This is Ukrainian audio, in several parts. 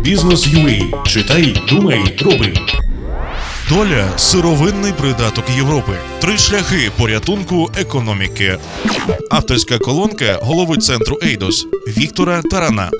Бізнес UA. Читай, думай, роби. Доля сировинний придаток Європи. Три шляхи порятунку економіки. Авторська колонка голови центру Ейдос Віктора Тарана.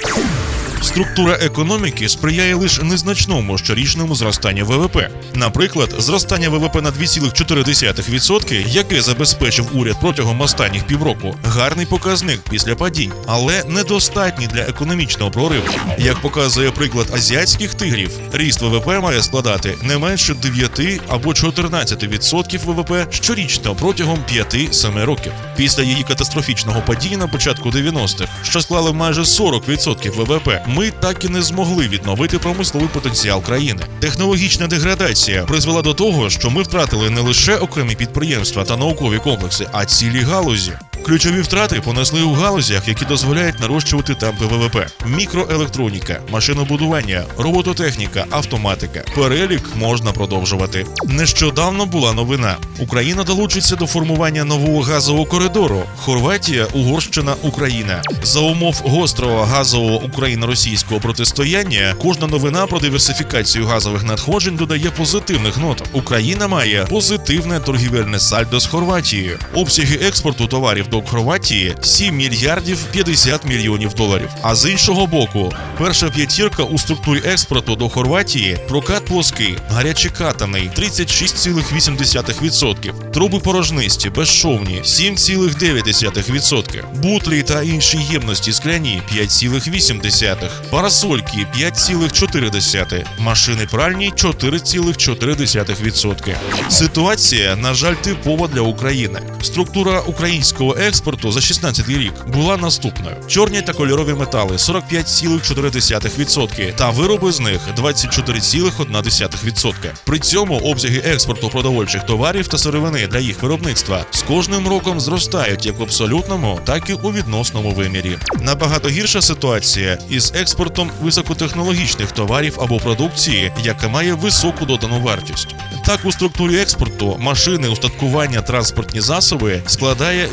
Структура економіки сприяє лише незначному щорічному зростанню ВВП. Наприклад, зростання ВВП на 2,4%, яке забезпечив уряд протягом останніх півроку, гарний показник після падінь, але недостатній для економічного прориву. Як показує приклад азіатських тигрів, ріст ВВП має складати не менше 9 або 14% ВВП щорічно протягом 5-7 років. Після її катастрофічного падіння на початку 90-х, що склали майже 40% ВВП, ми так і не змогли відновити промисловий потенціал країни. Технологічна деградація призвела до того, що ми втратили не лише окремі підприємства та наукові комплекси, а цілі галузі. Ключові втрати понесли у галузях, які дозволяють нарощувати темпи ВВП: мікроелектроніка, машинобудування, робототехніка, автоматика. Перелік можна продовжувати. Нещодавно була новина: Україна долучиться до формування нового газового коридору. Хорватія, Угорщина, Україна. За умов гострого газового україно-російського протистояння. Кожна новина про диверсифікацію газових надходжень додає позитивних нот. Україна має позитивне торгівельне сальдо з Хорватією. Обсяги експорту товарів до Хорватії 7 мільярдів 50 мільйонів доларів. А з іншого боку, перша п'ятірка у структурі експорту до Хорватії прокат плоский, гарячекатаний 36,8%, труби порожнисті, безшовні 7,9%, бутлі та інші ємності скляні 5,8%, парасольки 5,4%, машини пральні 4,4%. Ситуація, на жаль, типова для України. Структура українського експорту за 16 рік була наступною: чорні та кольорові метали 45,4% та вироби з них 24,1%. При цьому обсяги експорту продовольчих товарів та сировини для їх виробництва з кожним роком зростають як в абсолютному, так і у відносному вимірі. Набагато гірша ситуація із експортом високотехнологічних товарів або продукції, яка має високу додану вартість. Так, у структурі експорту машини, устаткування, транспортні засоби складає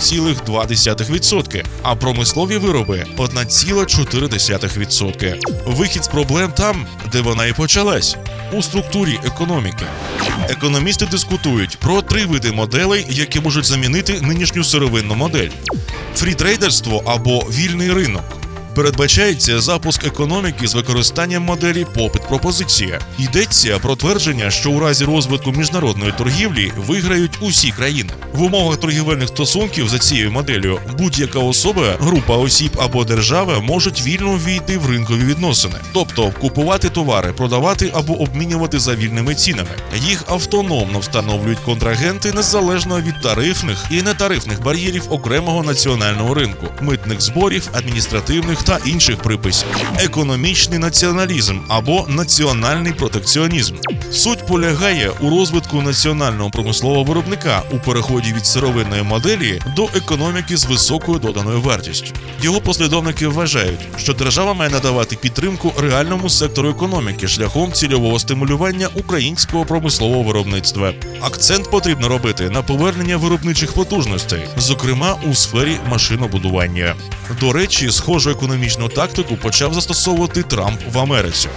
8,2%, а промислові вироби 1,4%. Вихід з проблем там, де вона і почалась. У структурі економіки економісти дискутують про три види моделей, які можуть замінити нинішню сировинну модель: фрітрейдерство або вільний ринок. Передбачається запуск економіки з використанням моделі попит пропозиція. Йдеться про твердження, що у разі розвитку міжнародної торгівлі виграють усі країни. В умовах торгівельних стосунків за цією моделлю будь-яка особа, група осіб або держава можуть вільно ввійти в ринкові відносини, тобто купувати товари, продавати або обмінювати за вільними цінами. Їх автономно встановлюють контрагенти незалежно від тарифних і нетарифних бар'єрів окремого національного ринку, митних зборів, адміністративних та інших приписів, економічний націоналізм або національний протекціонізм. Суть полягає у розвитку національного промислового виробника у переході від сировинної моделі до економіки з високою доданою вартістю. Його послідовники вважають, що держава має надавати підтримку реальному сектору економіки шляхом цільового стимулювання українського промислового виробництва. Акцент потрібно робити на повернення виробничих потужностей, зокрема у сфері машинобудування. До речі, схожу економічну тактику почав застосовувати Трамп в Америці.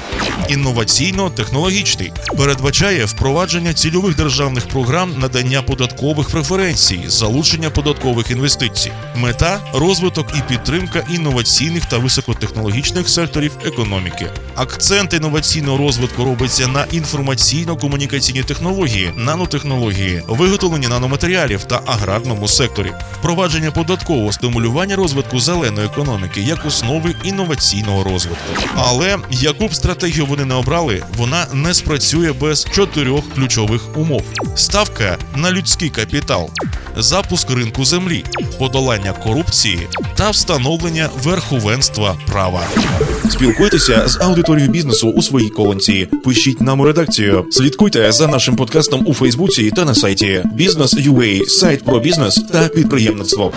Інноваційно-технологічний передбачає впровадження цільових державних програм надання податкових преференцій, залучення податкових інвестицій, мета розвиток і підтримка інноваційних та високотехнологічних секторів економіки. Акцент інноваційного розвитку робиться на інформаційно-комунікаційні технології, нанотехнології, виготовлення наноматеріалів та аграрному секторі, впровадження податкового стимулювання розвитку зеленої економіки як основи інноваційного розвитку. Але яку б стратегію вони не обрали, вона не спрацює без чотирьох ключових умов: ставка на людський капітал, запуск ринку землі, подолання корупції та встановлення верховенства права. Спілкуйтеся з аудиторією бізнесу у своїй колонці. Пишіть нам у редакцію. Слідкуйте за нашим подкастом у Фейсбуці та на сайті Бізнес.UA, сайт про бізнес та підприємництво.